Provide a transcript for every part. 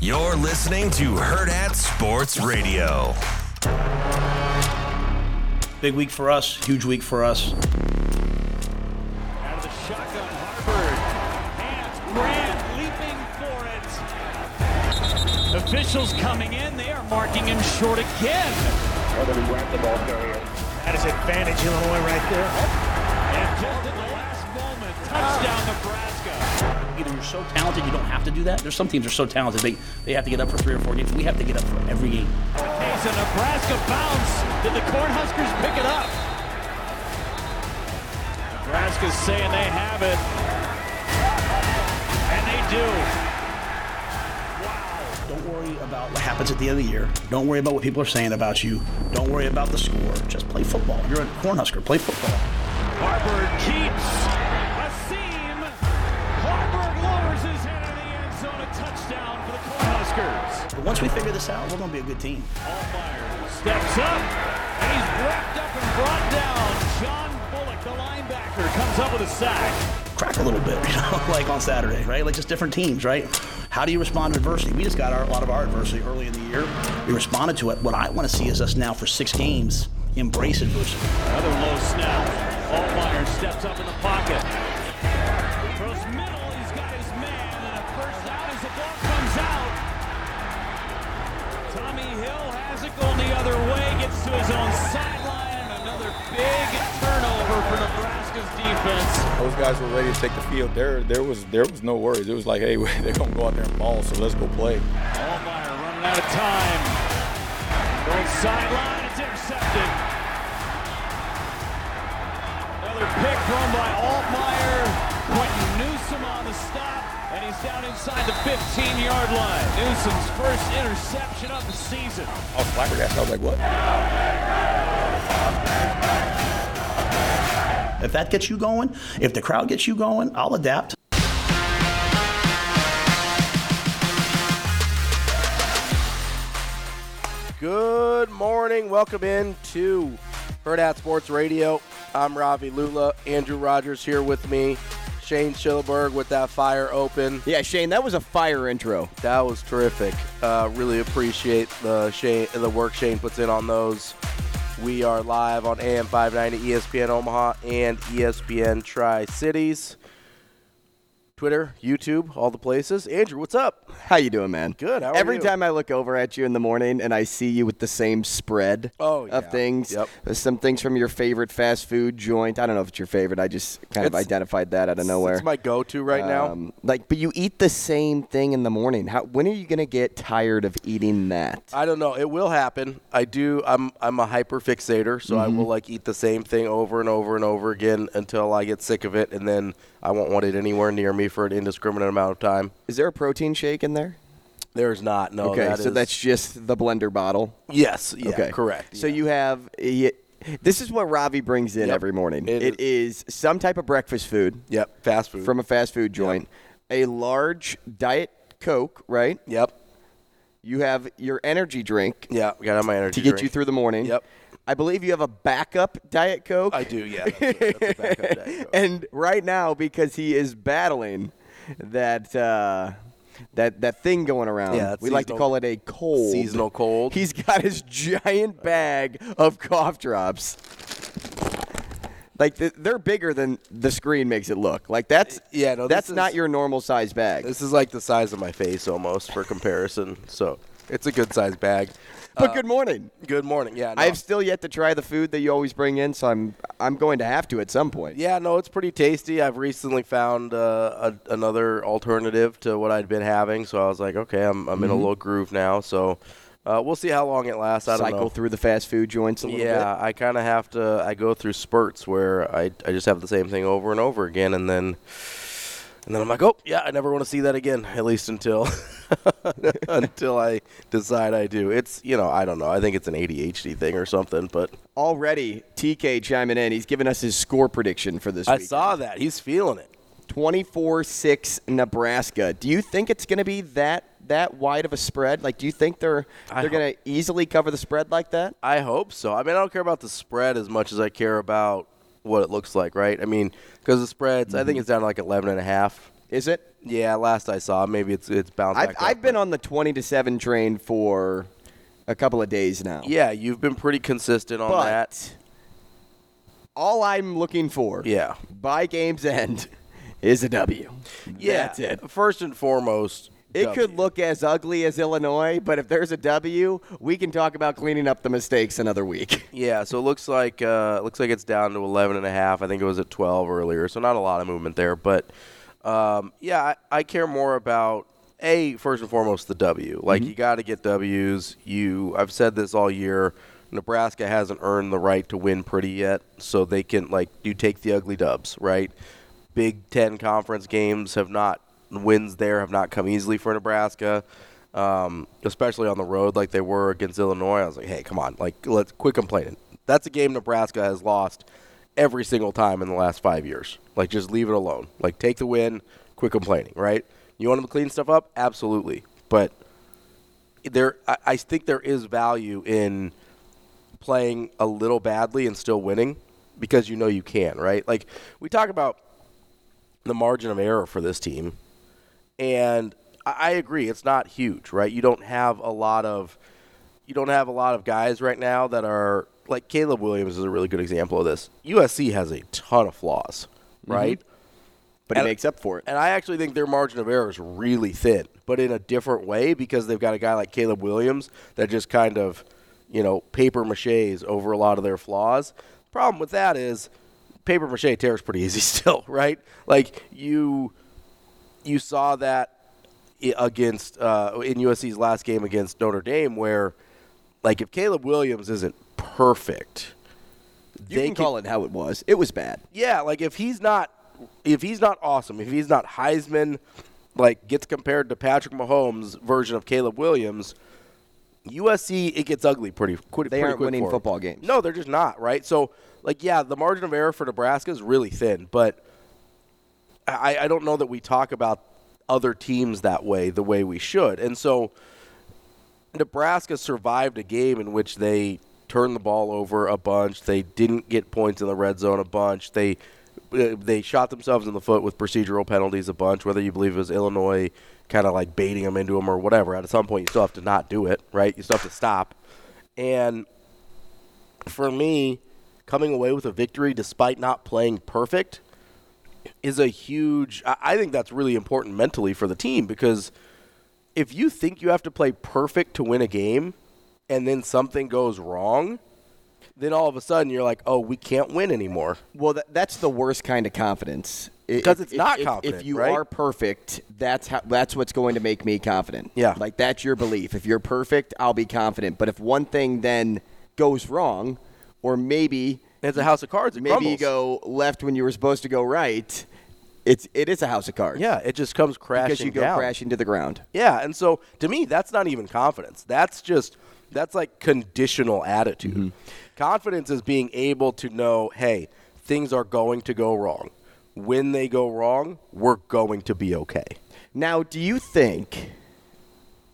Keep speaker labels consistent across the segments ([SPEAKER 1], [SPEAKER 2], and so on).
[SPEAKER 1] You're listening to Hurrdat Sports Radio.
[SPEAKER 2] Big week for us, huge week for us.
[SPEAKER 3] Out of the shotgun, Haarberg. Hands, Grant leaping for it. Officials coming in. They are marking him short again.
[SPEAKER 4] That is advantage Illinois right there.
[SPEAKER 2] Either you're so talented you don't have to do that. There's some teams that are so talented they, they have to get up for three or four games. We have to get up for every game.
[SPEAKER 3] Case a Nebraska bounce. Did the Cornhuskers pick it up? Nebraska's saying they have it. And they do. Wow.
[SPEAKER 2] Don't worry about what happens at the end of the year. Don't worry about what people are saying about you. Don't worry about the score. Just play football. You're a Cornhusker. Play football.
[SPEAKER 3] Haarberg keeps Cornhuskers.
[SPEAKER 2] But once we figure this out, we're going to be a good team.
[SPEAKER 3] Altmyer steps up, and he's wrapped up and brought down. John Bullock, the linebacker, comes up with a sack.
[SPEAKER 2] Crack a little bit, you know, like on Saturday, right? Like just different teams, right? How do you respond to adversity? We just got our, a lot of our adversity early in the year. We responded to it. What I want to see is us now for six games embrace adversity.
[SPEAKER 3] Another low snap. Altmyer steps up in the pocket. Defense.
[SPEAKER 5] Those guys were ready to take the field. There, there was, there was no worries. It was like, hey, they're gonna go out there and ball, so let's go play.
[SPEAKER 3] Altmyer running out of time. Going sideline, it's intercepted. Another pick thrown by Altmyer. Quinton Newsome on the stop, and he's down inside the 15-yard line. Newsome's first interception of the season.
[SPEAKER 5] I was flabbergasted. I was like, what?
[SPEAKER 2] If that gets you going, if the crowd gets you going, I'll adapt.
[SPEAKER 6] Good morning. Welcome in to Hurrdat Sports Radio. I'm Ravi Lulla. Andrew Rogers here with me. Shane Schillerberg with that fire open.
[SPEAKER 7] Yeah, Shane, that was a fire intro.
[SPEAKER 6] That was terrific. Uh, really appreciate the Shane, the work Shane puts in on those. We are live on AM 590 ESPN Omaha and ESPN Tri Cities. Twitter, YouTube, all the places. Andrew, what's up?
[SPEAKER 7] How you doing, man?
[SPEAKER 6] Good. How are
[SPEAKER 7] Every
[SPEAKER 6] you?
[SPEAKER 7] time I look over at you in the morning and I see you with the same spread
[SPEAKER 6] Oh,
[SPEAKER 7] of things,
[SPEAKER 6] Yep.
[SPEAKER 7] uh, some things from your favorite fast food joint. I don't know if it's your favorite. I just kind of identified that out of nowhere.
[SPEAKER 6] It's my go-to right now.
[SPEAKER 7] Um, like, but you eat the same thing in the morning. How? When are you gonna get tired of eating that?
[SPEAKER 6] I don't know. It will happen. I do. I'm I'm a hyper fixator, so I
[SPEAKER 7] Mm-hmm.
[SPEAKER 6] will like eat the same thing over and over and over again until I get sick of it, and then I won't want it anywhere near me for an indiscriminate amount of time.
[SPEAKER 7] Is there a protein shake in there?
[SPEAKER 6] There's not. No.
[SPEAKER 7] okay,
[SPEAKER 6] that
[SPEAKER 7] so
[SPEAKER 6] is-
[SPEAKER 7] that's just the blender bottle.
[SPEAKER 6] yes. Yeah.
[SPEAKER 7] okay,
[SPEAKER 6] Correct.
[SPEAKER 7] So
[SPEAKER 6] yeah.
[SPEAKER 7] you have. This is what Ravi brings in
[SPEAKER 6] Yep.
[SPEAKER 7] every morning.
[SPEAKER 6] It
[SPEAKER 7] it is. some type of breakfast food
[SPEAKER 6] Yep, fast food.
[SPEAKER 7] from a fast food joint, Yep. a large diet Coke, right?
[SPEAKER 6] yep.
[SPEAKER 7] You have your energy drink
[SPEAKER 6] Yeah, we got my energy
[SPEAKER 7] to get
[SPEAKER 6] drink.
[SPEAKER 7] you through the morning.
[SPEAKER 6] Yep.
[SPEAKER 7] I believe you have a backup diet Coke.
[SPEAKER 6] I do, yeah. That's, a, that's a backup Diet Coke.
[SPEAKER 7] and right now, because he is battling that uh, that that thing going around,
[SPEAKER 6] Yeah,
[SPEAKER 7] we like to call it a cold.
[SPEAKER 6] seasonal cold.
[SPEAKER 7] He's got his giant bag of cough drops. Like th- they're bigger than the screen makes it look. Like that's
[SPEAKER 6] Yeah, no,
[SPEAKER 7] that's not your normal size bag.
[SPEAKER 6] This is like the size of my face almost for comparison. So it's a good sized bag.
[SPEAKER 7] but good morning.
[SPEAKER 6] Good morning. Yeah, no.
[SPEAKER 7] I've still yet to try the food that you always bring in, so I'm I'm going to have to at some point.
[SPEAKER 6] Yeah, no, it's pretty tasty. I've recently found uh, a, another alternative to what I'd been having, so I was like, okay, I'm, I'm in a little groove now. So uh, we'll see how long it lasts. I don't
[SPEAKER 7] Cycle
[SPEAKER 6] know.
[SPEAKER 7] through the fast food joints a little
[SPEAKER 6] yeah,
[SPEAKER 7] bit.
[SPEAKER 6] Yeah, I kind of have to. I go through spurts where I I just have the same thing over and over again, and then and then I'm like, oh yeah, I never want to see that again. At least until until I decide I do. It's you know I don't know. I think it's an ADHD thing or something, but
[SPEAKER 7] Already, TK chiming in. He's giving us his score prediction for this
[SPEAKER 6] I
[SPEAKER 7] week.
[SPEAKER 6] saw that. He's feeling it.
[SPEAKER 7] 24-6 Nebraska. Do you think it's going to be that that wide of a spread? Like, do you think they're
[SPEAKER 6] I
[SPEAKER 7] they're going to easily cover the spread like that?
[SPEAKER 6] I hope so. I mean, I don't care about the spread as much as I care about what it looks like, right? I mean, because the spreads, I think mm-hmm. it's down to like 11 and a half.
[SPEAKER 7] Is it?
[SPEAKER 6] Yeah, last I saw, maybe it's it's bounced
[SPEAKER 7] I've,
[SPEAKER 6] back up,
[SPEAKER 7] I've been
[SPEAKER 6] but-
[SPEAKER 7] on the 20 to 7 train for a couple of days now.
[SPEAKER 6] Yeah, you've been pretty consistent on
[SPEAKER 7] but
[SPEAKER 6] that.
[SPEAKER 7] all I'm looking for
[SPEAKER 6] Yeah.
[SPEAKER 7] by game's end is a W.
[SPEAKER 6] Yeah,
[SPEAKER 7] That's it.
[SPEAKER 6] First and foremost,
[SPEAKER 7] It
[SPEAKER 6] W.
[SPEAKER 7] could look as ugly as Illinois, but if there's a W, we can talk about cleaning up the mistakes another week.
[SPEAKER 6] Yeah, so it looks like uh, looks like it's down to 11 and a half. I think it was at 12 earlier, so not a lot of movement there. But um, yeah, I, I care more about a first and foremost the W. Like you got to get W's. You, I've said this all year. Nebraska hasn't earned the right to win pretty yet, so they can like you take the ugly dubs, right? Big Ten conference games have not wins there have not come easily for Nebraska, um, especially on the road like they were against Illinois. I was like, hey, come on, like let's quit complaining. That's a game Nebraska has lost every single time in the last five years. Like just leave it alone. Like take the win, quit complaining. Right? You want them to clean stuff up? Absolutely, but there, I, I think there is value in playing a little badly and still winning because you know you can, right? Like we talk about the margin of error for this team, and I, agree, it's not huge, right? You don't have a lot of you don't have a lot of guys right now that are like Caleb Williams is a really good example of this. USC has a ton of flaws, mm-hmm. right?
[SPEAKER 7] But
[SPEAKER 6] And-
[SPEAKER 7] it makes up for it.
[SPEAKER 6] And I actually think their margin of error is really thin, but in a different way because they've got a guy like Caleb Williams that just kind of, you know, paper maches over a lot of their flaws. Problem with that is paper mache tears pretty easy still, right? Like you you saw that against uh, in USC's last game against Notre Dame where like if Caleb Williams isn't perfect,
[SPEAKER 7] You can call it how it was. It was bad.
[SPEAKER 6] yeah, like if he's not if he's not awesome, if he's not Heisman, like gets compared to Patrick Mahomes' version of Caleb Williams, USC it gets ugly pretty quick.
[SPEAKER 7] They
[SPEAKER 6] pretty
[SPEAKER 7] aren't
[SPEAKER 6] quick
[SPEAKER 7] winning football games.
[SPEAKER 6] No, they're just not right. So like yeah, the margin of error for Nebraska is really thin, but I, I don't know that we talk about other teams that way the way we should, and so Nebraska survived a game in which they turned the ball over a bunch. They didn't get points in the red zone a bunch. They uh, they shot themselves in the foot with procedural penalties a bunch. Whether you believe it was Illinois kind of like baiting them into them or whatever, at some point you still have to not do it, right? You still have to stop. And for me, coming away with a victory despite not playing perfect is a huge. I think that's really important mentally for the team because if you think you have to play perfect to win a game and then something goes wrong, then all of a sudden you're like, oh, we can't win anymore.
[SPEAKER 7] Well, that, that's the worst kind of confidence.
[SPEAKER 6] Because
[SPEAKER 7] if-
[SPEAKER 6] it's not
[SPEAKER 7] if,
[SPEAKER 6] confident,
[SPEAKER 7] If you
[SPEAKER 6] right?
[SPEAKER 7] are perfect, that's how that's what's going to make me confident.
[SPEAKER 6] Yeah.
[SPEAKER 7] like that's your belief. If you're perfect, I'll be confident. But if one thing then goes wrong, or maybe
[SPEAKER 6] It's a house of cards.
[SPEAKER 7] Maybe you go left when you were supposed to go right, it's it is a house of cards.
[SPEAKER 6] Yeah, it just comes crashing
[SPEAKER 7] because you go
[SPEAKER 6] down.
[SPEAKER 7] crashing to the ground.
[SPEAKER 6] Yeah, and so to me, that's not even confidence. That's just That's like conditional attitude.
[SPEAKER 7] Mm-hmm.
[SPEAKER 6] Confidence is being able to know, hey, things are going to go wrong. When they go wrong, we're going to be okay.
[SPEAKER 7] Now, do you think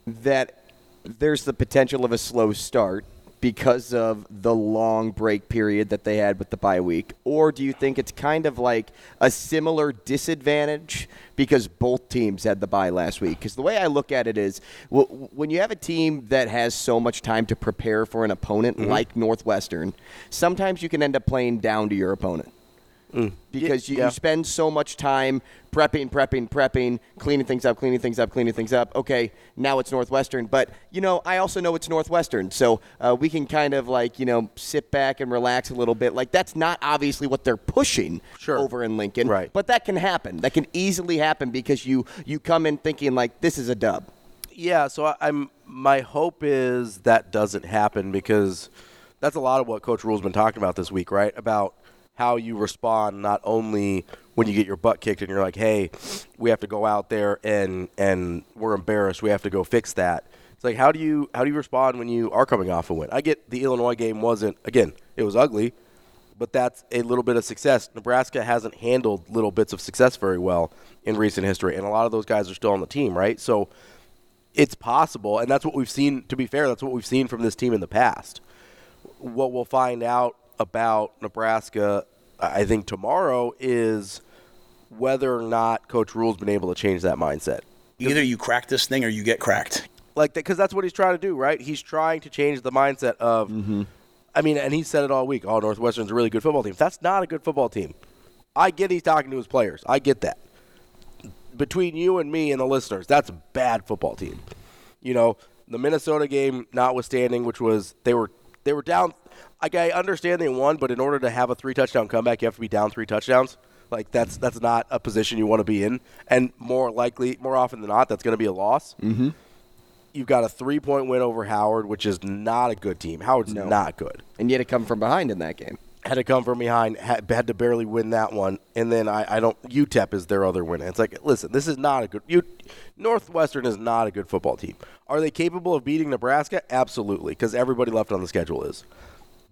[SPEAKER 7] that there's the potential of a slow start because of the long break period that they had with the bye week? Or do you think it's kind of like a similar disadvantage because both teams had the bye last week? Because the way I look at it is w- when you have a team that has so much time to prepare for an opponent mm-hmm. like Northwestern, sometimes you can end up playing down to your opponent because you,
[SPEAKER 6] Yeah.
[SPEAKER 7] you spend so much time prepping, prepping, prepping, cleaning things up, cleaning things up, cleaning things up. Okay, now it's Northwestern, but you know I also know it's Northwestern, so uh, we can kind of like you know sit back and relax a little bit. Like that's not obviously what they're pushing
[SPEAKER 6] Sure.
[SPEAKER 7] over in Lincoln,
[SPEAKER 6] Right.
[SPEAKER 7] But that can happen. That can easily happen because you you come in thinking like this is a dub.
[SPEAKER 6] Yeah, so I, I'm. My hope is that doesn't happen because that's a lot of what Coach Rhule's been talking about this week, right? About how you respond not only when you get your butt kicked and you're like, "Hey, we have to go out there and and we're embarrassed. We have to go fix that." It's like how do you how do you respond when you are coming off a win? I get the Illinois game wasn't again, it was ugly, but that's a little bit of success. Nebraska hasn't handled little bits of success very well in recent history, and a lot of those guys are still on the team, right? So it's possible, and that's what we've seen. To be fair, that's what we've seen from this team in the past. What we'll find out about Nebraska, I think tomorrow, is whether or not Coach Rhule's been able to change that mindset.
[SPEAKER 2] Either you crack this thing or you get cracked.
[SPEAKER 6] Like, because that's what he's trying to do, right? He's trying to change the mindset of. Mm-hmm. I mean, and he said it all week. Oh, Northwestern's a really good football team. That's not a good football team. I get he's talking to his players. I get that. Between you and me and the listeners, that's a bad football team. You know, the Minnesota game notwithstanding, which was they were they were down. Like I understand they won, but in order to have a three touchdown comeback, you have to be down three touchdowns. Like that's that's not a position you want to be in, and more likely, more often than not, that's going to be a loss.
[SPEAKER 7] Mm-hmm.
[SPEAKER 6] You've got a three point win over Howard, which is not a good team. Howard's
[SPEAKER 7] No.
[SPEAKER 6] not good.
[SPEAKER 7] And yet it come from behind in that game.
[SPEAKER 6] Had to come from behind, had, had to barely win that one, and then I, I don't. UTEP is their other win. It's like, listen, this is not a good. You, Northwestern is not a good football team. Are they capable of beating Nebraska? Absolutely, because everybody left on the schedule is.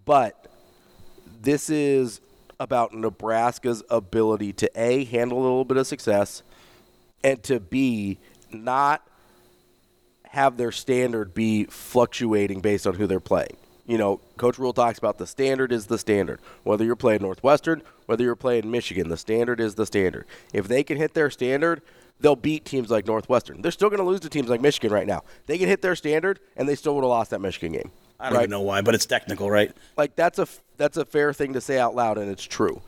[SPEAKER 6] But this is about Nebraska's ability to a handle a little bit of success, and to b not have their standard be fluctuating based on who they're playing. You know, Coach Rhule talks about the standard is the standard. Whether you're playing Northwestern, whether you're playing Michigan, the standard is the standard. If they can hit their standard, they'll beat teams like Northwestern. They're still going to lose to teams like Michigan right now. They can hit their standard, and they still would have lost that Michigan game.
[SPEAKER 2] I don't even know why, but it's technical, right?
[SPEAKER 6] Like that's a that's a fair thing to say out loud, and it's true.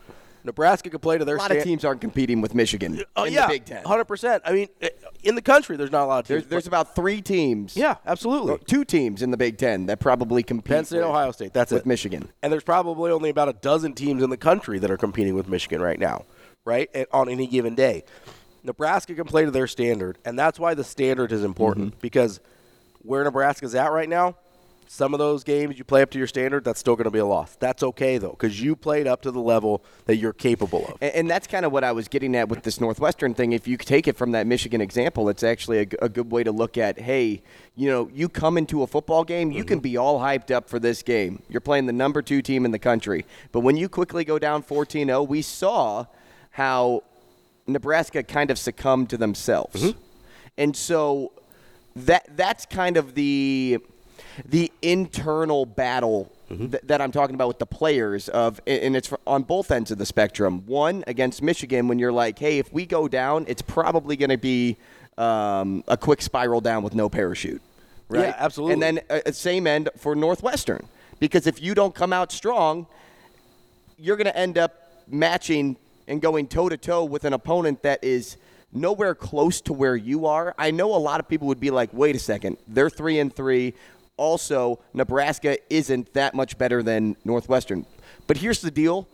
[SPEAKER 6] Nebraska could play to their
[SPEAKER 7] A lot
[SPEAKER 6] stand-
[SPEAKER 7] of teams aren't competing with Michigan
[SPEAKER 6] Oh
[SPEAKER 7] in
[SPEAKER 6] yeah,
[SPEAKER 7] the Big Ten.
[SPEAKER 6] hundred percent. I mean, eh, in the country, there's not a lot of teams.
[SPEAKER 7] There's, there's about three teams.
[SPEAKER 6] Yeah, absolutely.
[SPEAKER 7] Two teams in the Big Ten that probably compete.
[SPEAKER 6] Penn State,
[SPEAKER 7] with,
[SPEAKER 6] Ohio State. That's
[SPEAKER 7] with
[SPEAKER 6] it.
[SPEAKER 7] Michigan.
[SPEAKER 6] And there's probably only about a dozen teams in the country that are competing with Michigan right now, right? And on any given day. Nebraska can play to their standard, and that's why the standard is important
[SPEAKER 7] Mm-hmm.
[SPEAKER 6] because where Nebraska's at right now, some of those games you play up to your standard, that's still going to be a loss. That's okay though, because you played up to the level that you're capable of.
[SPEAKER 7] And, and that's kind of what I was getting at with this Northwestern thing. If you take it from that Michigan example, it's actually a good way to look at, hey, you know, you come into a football game, you
[SPEAKER 6] Mm-hmm.
[SPEAKER 7] can be all hyped up for this game. You're playing the number two team in the country. But when you quickly go down 14 0, we saw how Nebraska kind of succumbed to themselves.
[SPEAKER 6] Mm-hmm.
[SPEAKER 7] And so that that's kind of the the internal battle th- that I'm talking about with the players of and it's on both ends of the spectrum. One against Michigan when you're like, "Hey, if we go down, it's probably going to be um, a quick spiral down with no parachute." Right?
[SPEAKER 6] Yeah, absolutely.
[SPEAKER 7] And then uh, same end for Northwestern because if you don't come out strong, you're going to end up matching and going toe to toe with an opponent that is nowhere close to where you are. I know a lot of people would be like, "Wait a second, they're three and three. Also, Nebraska isn't that much better than Northwestern." But here's the deal: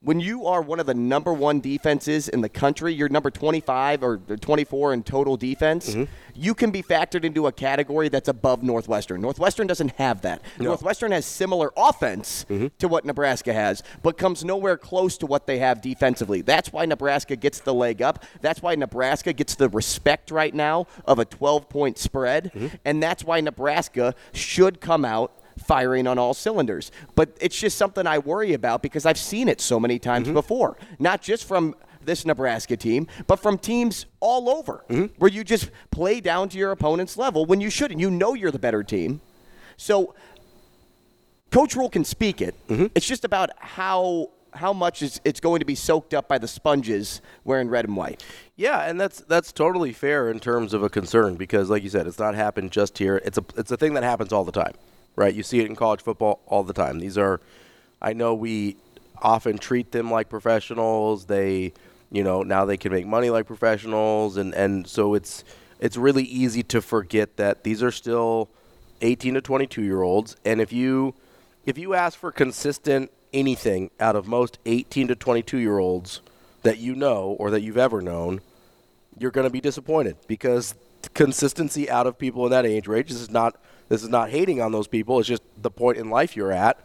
[SPEAKER 7] when you are one of the number one defenses in the country, you're number 25 or 24 in total defense,
[SPEAKER 6] Mm-hmm.
[SPEAKER 7] you can be factored into a category that's above Northwestern. Northwestern doesn't have that. Northwestern has similar offense
[SPEAKER 6] Mm-hmm.
[SPEAKER 7] to what Nebraska has, but comes nowhere close to what they have defensively. That's why Nebraska gets the leg up. That's why Nebraska gets the respect right now of a 12 point spread.
[SPEAKER 6] Mm-hmm.
[SPEAKER 7] And that's why Nebraska should come out firing on all cylinders. But it's just something I worry about because I've seen it so many times mm-hmm. before. Not just from this Nebraska team, but from teams all over mm-hmm. where you just play down to your opponent's level when you shouldn't. You know you're the better team. So Coach Rhule can speak it. Mm-hmm. It's just about how how much is it's going to be soaked up by the sponges wearing red and white.
[SPEAKER 6] Yeah, and that's that's totally fair in terms of a concern because, like you said, it's not happened just here. It's a it's a thing that happens all the time, right? You see it in college football all the time. These are, I know we often treat them like professionals. They, you know, now they can make money like professionals, and and so it's it's really easy to forget that these are still 18 to 22 year olds, and if you if you ask for consistent anything out of most 18 to 22 year olds that you know or that you've ever known, you're going to be disappointed because consistency out of people in that age range is not this is not hating on those people it's just the point in life you're at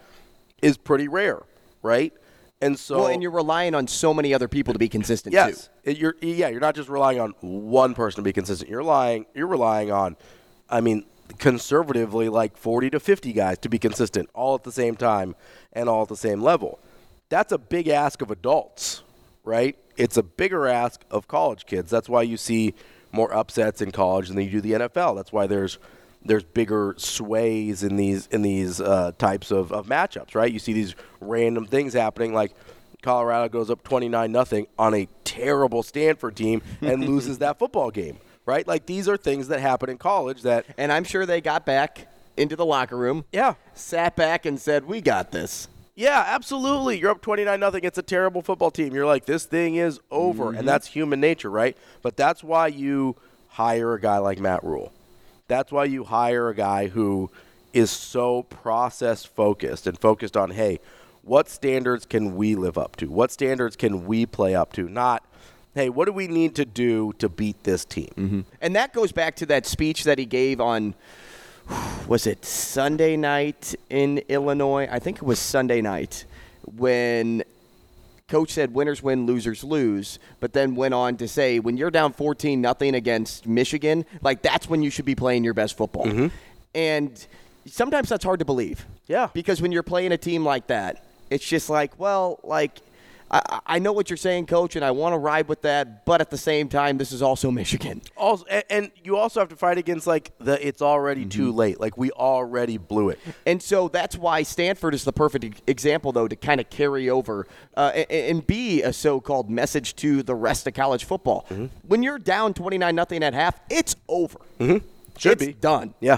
[SPEAKER 6] is pretty rare right? And so
[SPEAKER 7] well, and you're relying on so many other people to be consistent
[SPEAKER 6] yes.
[SPEAKER 7] too.
[SPEAKER 6] it- you're yeah you're not just relying on one person to be consistent. You're relying you're relying on i mean conservatively like 40 to 50 guys to be consistent all at the same time and all at the same level. That's a big ask of adults right? It's a bigger ask of college kids. That's why you see more upsets in college than you do the nfl that's why there's there's bigger sways in these in these uh, types of, of matchups right you see these random things happening like Colorado goes up 29 nothing on a terrible Stanford team and loses that football game, right? Like these are things that happen in college that
[SPEAKER 7] And I'm sure they got back into the locker room,
[SPEAKER 6] yeah.
[SPEAKER 7] sat back and said, "We got this."
[SPEAKER 6] Yeah, absolutely. You're up 29 nothing. It's a terrible football team. You're like this thing is over and that's human nature, right? But that's why you hire a guy like Matt Rhule. That's why you hire a guy who is so process focused and focused on, hey, what standards can we live up to? What standards can we play up to? Not, hey, what do we need to do to beat this team? Mm-hmm.
[SPEAKER 7] And that goes back to that speech that he gave on was it Sunday night in Illinois? I think it was Sunday night when coach said winners win, losers lose, but then went on to say when you're down 14 nothing against Michigan, like that's when you should be playing your best football. Mm-hmm. And sometimes that's hard to believe.
[SPEAKER 6] Yeah.
[SPEAKER 7] Because when you're playing a team like that, it's just like, well, like I, I know what you're saying, coach, and I want to ride with that, but at the same time, this is also Michigan.
[SPEAKER 6] Also, and, and you also have to fight against like the it's already too late. Like we already blew it.
[SPEAKER 7] And so that's why Stanford is the perfect example, though, to kind of carry over uh, and, and be a so-called message to the rest of college football. When you're down 29 nothing at half, it's over.
[SPEAKER 6] Mm-hmm. Should
[SPEAKER 7] it's
[SPEAKER 6] be
[SPEAKER 7] done
[SPEAKER 6] Yeah.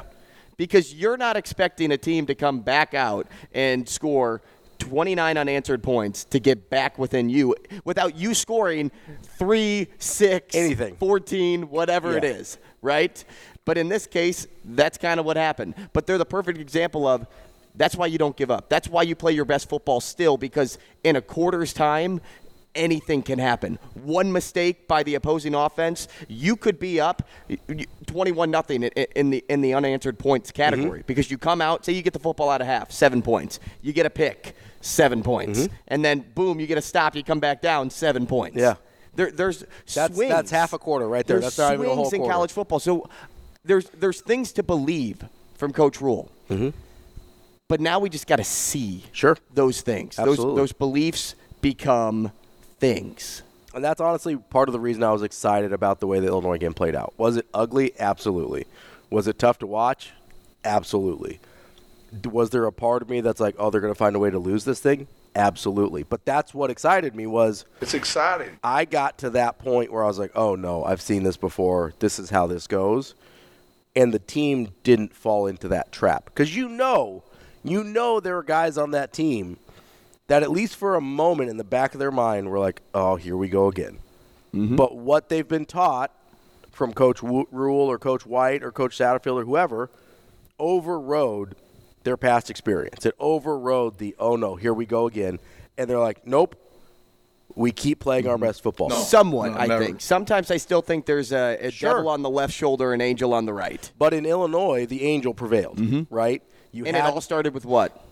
[SPEAKER 7] because you're not expecting a team to come back out and score 29 unanswered points to get back within you without you scoring 3, 6,
[SPEAKER 6] Anything.
[SPEAKER 7] 14, whatever it
[SPEAKER 6] Yeah.
[SPEAKER 7] is, right? But in this case, that's kind of what happened. But they're the perfect example of that's why you don't give up. That's why you play your best football still because in a quarter's time, anything can happen. One mistake by the opposing offense, you could be up 21 nothing in the in the unanswered points category
[SPEAKER 6] Mm-hmm.
[SPEAKER 7] because you come out, say you get the football out of half, 7 points. You get a pick, 7 points.
[SPEAKER 6] Mm-hmm.
[SPEAKER 7] And then boom, you get a stop, you come back down 7 points.
[SPEAKER 6] Yeah.
[SPEAKER 7] There, there's
[SPEAKER 6] That's-
[SPEAKER 7] swings.
[SPEAKER 6] that's half a quarter right there.
[SPEAKER 7] There's
[SPEAKER 6] That's not even a
[SPEAKER 7] swings in college football. So there's there's things to believe from Coach Rhule.
[SPEAKER 6] Mm-hmm.
[SPEAKER 7] But now we just got to see
[SPEAKER 6] Sure.
[SPEAKER 7] those things.
[SPEAKER 6] Absolutely.
[SPEAKER 7] Those those beliefs become things.
[SPEAKER 6] And that's honestly part of the reason I was excited about the way the Illinois game played out. Was it ugly? Absolutely. Was it tough to watch? Absolutely. Was there a part of me that's like, oh, they're going to find a way to lose this thing? Absolutely. But that's what excited me was
[SPEAKER 8] It's exciting.
[SPEAKER 6] I got to that point where I was like, oh no, I've seen this before. This is how this goes. And the team didn't fall into that trap. Because you know, you know there are guys on that team that at least for a moment in the back of their mind were like, oh, here we go again. Mm-hmm. But what they've been taught from Coach Wu- Rhule or Coach White or Coach Satterfield or whoever overrode their past experience. It overrode the, oh no, here we go again. And they're like, nope, We keep playing our mm-hmm. best football.
[SPEAKER 7] Somewhat,
[SPEAKER 5] No,
[SPEAKER 7] I
[SPEAKER 5] never.
[SPEAKER 7] think. Sometimes I still think there's a, a
[SPEAKER 6] Sure.
[SPEAKER 7] devil on the left shoulder and angel on the right.
[SPEAKER 6] But in Illinois, the angel prevailed, mm-hmm. right? You
[SPEAKER 7] and it all started with what?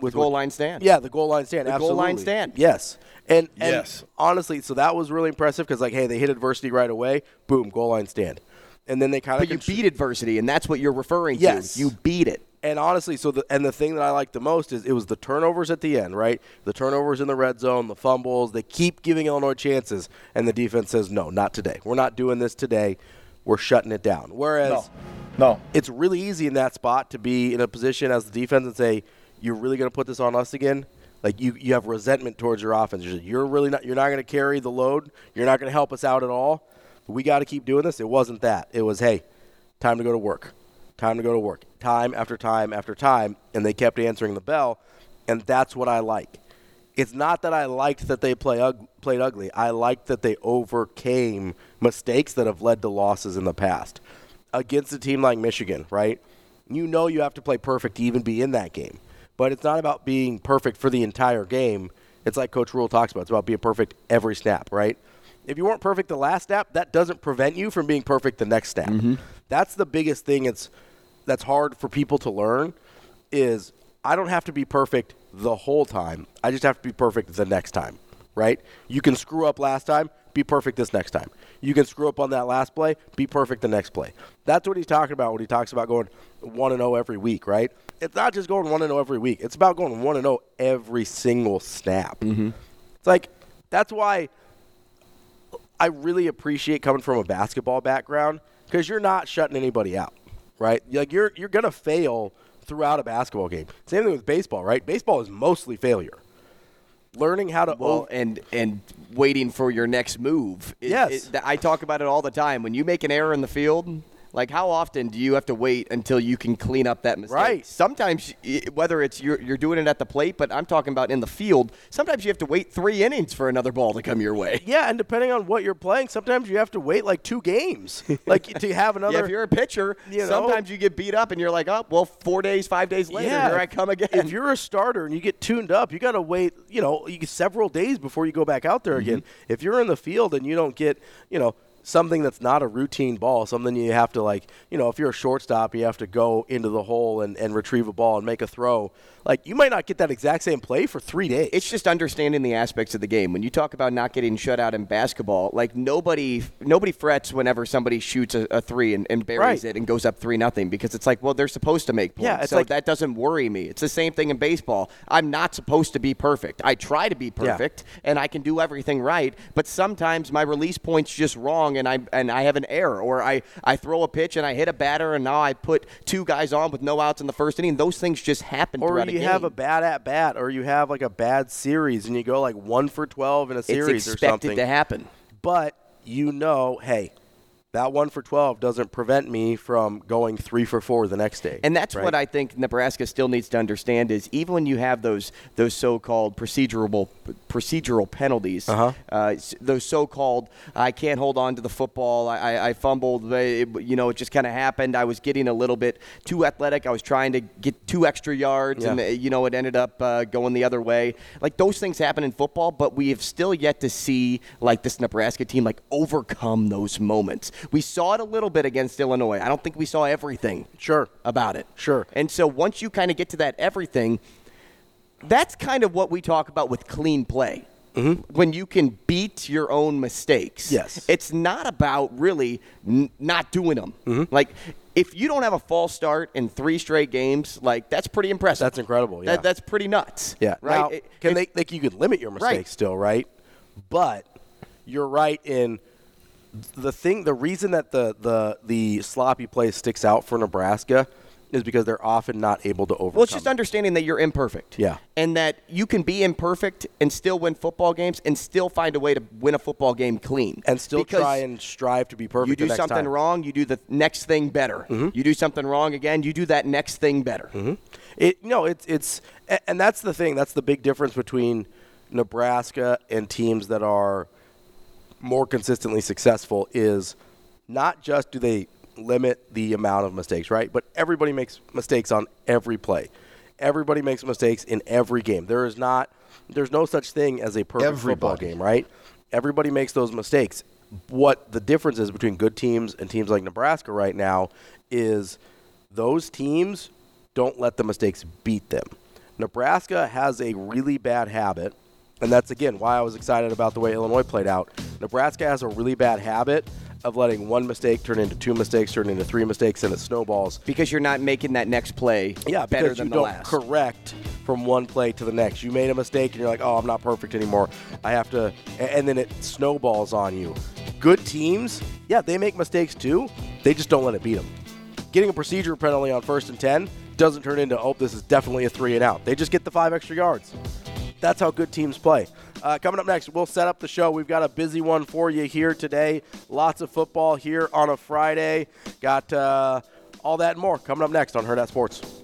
[SPEAKER 6] With the
[SPEAKER 7] goal line stand.
[SPEAKER 6] Yeah, the goal line stand.
[SPEAKER 7] The goal line stand.
[SPEAKER 6] Yes. And, and
[SPEAKER 5] Yes.
[SPEAKER 6] honestly, so that was really impressive because, like, hey, they hit adversity right away. Boom, goal line stand. And then they kind of
[SPEAKER 7] But you beat adversity, and that's what you're referring
[SPEAKER 6] Yes.
[SPEAKER 7] to. You beat it.
[SPEAKER 6] And honestly, so the and the thing that I like the most is it was the turnovers at the end, right? The turnovers in the red zone, the fumbles. They keep giving Illinois chances, and the defense says, "No, not today. We're not doing this today. We're shutting it down." Whereas,
[SPEAKER 5] No.
[SPEAKER 6] it's really easy in that spot to be in a position as the defense and say, "You're really going to put this on us again." Like you, you have resentment towards your offense. You're, really not. You're not going to carry the load. You're not going to help us out at all. But We got to keep doing this. It wasn't that. It was, hey, time to go to work. Time to go to work. Time after time after time, and they kept answering the bell, and that's what I like. It's not that I liked that they play ug- played ugly. I liked that they overcame mistakes that have led to losses in the past against a team like Michigan, right? You know you have to play perfect to even be in that game. But it's not about being perfect for the entire game. It's like Coach Rhule talks about. It's about being perfect every snap, right? If you weren't perfect the last snap, that doesn't prevent you from being perfect the next snap. Mm-hmm. That's the biggest thing it's that's hard for people to learn is I don't have to be perfect the whole time. I just have to be perfect the next time, right? You can screw up last time, be perfect this next time. You can screw up on that last play, be perfect the next play. That's what he's talking about when he talks about going 1 and 0 every week, right? It's not just going 1 and 0 every week. It's about going 1 and 0 every single snap. Mm-hmm. It's like that's why I really appreciate coming from a basketball background because you're not shutting anybody out, right? Like you're you're gonna fail throughout a basketball game. Same thing with baseball, right? Baseball is mostly failure. Learning how to
[SPEAKER 7] Well,
[SPEAKER 6] ov-
[SPEAKER 7] and and waiting for your next move. It-
[SPEAKER 6] Yes.
[SPEAKER 7] it- I talk about it all the time. When you make an error in the field, like how often do you have to wait until you can clean up that mistake?
[SPEAKER 6] Right.
[SPEAKER 7] Sometimes, whether it's you're, you're doing it at the plate, but I'm talking about in the field. Sometimes you have to wait three innings for another ball to come your way.
[SPEAKER 6] yeah, and depending on what you're playing, sometimes you have to wait like two games, like to have another.
[SPEAKER 7] Yeah, if you're a pitcher,
[SPEAKER 6] you know?
[SPEAKER 7] sometimes you get beat up and you're like, oh, well, four days, five days later, here I come again.
[SPEAKER 6] If you're a starter and you get tuned up, you got to wait, you know, several days before you go back out there again.
[SPEAKER 7] Mm-hmm.
[SPEAKER 6] If you're in the field and you don't get, you know, something that's not a routine ball, something you have to like, you know, if you're a shortstop, you have to go into the hole and, and retrieve a ball and make a throw. Like you might not get that exact same play for three days.
[SPEAKER 7] It's just understanding the aspects of the game. When you talk about not getting shut out in basketball, like nobody nobody frets whenever somebody shoots a, a three and, and buries
[SPEAKER 6] Right.
[SPEAKER 7] it and goes up three nothing because it's like, well, they're supposed to make points.
[SPEAKER 6] Yeah,
[SPEAKER 7] so
[SPEAKER 6] like-
[SPEAKER 7] that doesn't worry me. It's the same thing in baseball. I'm not supposed to be perfect. I try to be perfect and I can do everything right, but sometimes my release point's just wrong and I and I have an error or I, I throw a pitch and I hit a batter and now I put two guys on with no outs in the first inning. Those things just happen
[SPEAKER 6] or
[SPEAKER 7] throughout
[SPEAKER 6] you
[SPEAKER 7] a
[SPEAKER 6] have a bad at bat, or you have like a bad series, and you go like one for twelve in a
[SPEAKER 7] it's
[SPEAKER 6] series or
[SPEAKER 7] expected
[SPEAKER 6] something.
[SPEAKER 7] to happen.
[SPEAKER 6] but you know, hey, that one for 12 doesn't prevent me from going three for four the next day.
[SPEAKER 7] And that's
[SPEAKER 6] right?
[SPEAKER 7] what I think Nebraska still needs to understand is even when you have those those so-called procedural procedural penalties,
[SPEAKER 6] Uh-huh.
[SPEAKER 7] uh, those so-called I can't hold on to the football, I, I, I fumbled, it- you know, it just kind of happened. I was getting a little bit too athletic. I was trying to get two extra yards, and
[SPEAKER 6] Yeah.
[SPEAKER 7] uh, you know, it ended up uh, going the other way. Like those things happen in football, but we have still yet to see like this Nebraska team like overcome those moments. We saw it a little bit against Illinois. I don't think we saw everything
[SPEAKER 6] Sure.
[SPEAKER 7] about it.
[SPEAKER 6] Sure.
[SPEAKER 7] And so once you kind of get to that everything, that's kind of what we talk about with clean play. When you can beat your own mistakes.
[SPEAKER 6] Mm-hmm. Yes.
[SPEAKER 7] It's not about really n- not doing them.
[SPEAKER 6] Mm-hmm.
[SPEAKER 7] Like, if you don't have a false start in three straight games, like, that's pretty impressive.
[SPEAKER 6] That's incredible, yeah.
[SPEAKER 7] That, that's pretty nuts.
[SPEAKER 6] Yeah.
[SPEAKER 7] Right?
[SPEAKER 6] Now,
[SPEAKER 7] It-
[SPEAKER 6] can they, like, you could limit your mistakes
[SPEAKER 7] Right.
[SPEAKER 6] still, right? But you're right in the thing, the reason that the, the, the sloppy play sticks out for Nebraska is because they're often not able to overcome.
[SPEAKER 7] Well, it's just understanding that you're imperfect.
[SPEAKER 6] Yeah.
[SPEAKER 7] And that you can be imperfect and still win football games and still find a way to win a football game clean.
[SPEAKER 6] and still
[SPEAKER 7] Because
[SPEAKER 6] try and strive to be perfect.
[SPEAKER 7] You do something
[SPEAKER 6] time. Mm-hmm.
[SPEAKER 7] wrong, you do the next thing better. You do something wrong again, you do that next thing better.
[SPEAKER 6] It no, it's it's and that's the thing. That's the big difference between Nebraska and teams that are more consistently successful is not just do they limit the amount of mistakes, right? But everybody makes mistakes on every play. Everybody makes mistakes in every game. There is not there's no such thing as a perfect football game, right? Everybody makes those mistakes. What the difference is between good teams and teams like Nebraska right now is those teams don't let the mistakes beat them. Nebraska has a really bad habit, and that's again why I was excited about the way Illinois played out. Nebraska has a really bad habit of letting one mistake turn into two mistakes, turn into three mistakes, and it snowballs.
[SPEAKER 7] Because you're not making that next play
[SPEAKER 6] Yeah,
[SPEAKER 7] better
[SPEAKER 6] because
[SPEAKER 7] than
[SPEAKER 6] you
[SPEAKER 7] the
[SPEAKER 6] don't
[SPEAKER 7] last.
[SPEAKER 6] correct from one play to the next. You made a mistake and you're like, oh, I'm not perfect anymore. I have to, and then it snowballs on you. Good teams, yeah, they make mistakes too. They just don't let it beat them. Getting a procedure penalty on first and 10 doesn't turn into, oh, this is definitely a three and out. They just get the five extra yards. That's how good teams play. Uh, coming up next, we'll set up the show. We've got a busy one for you here today. Lots of football here on a Friday. Got uh, all that and more coming up next on Hurrdat Sports.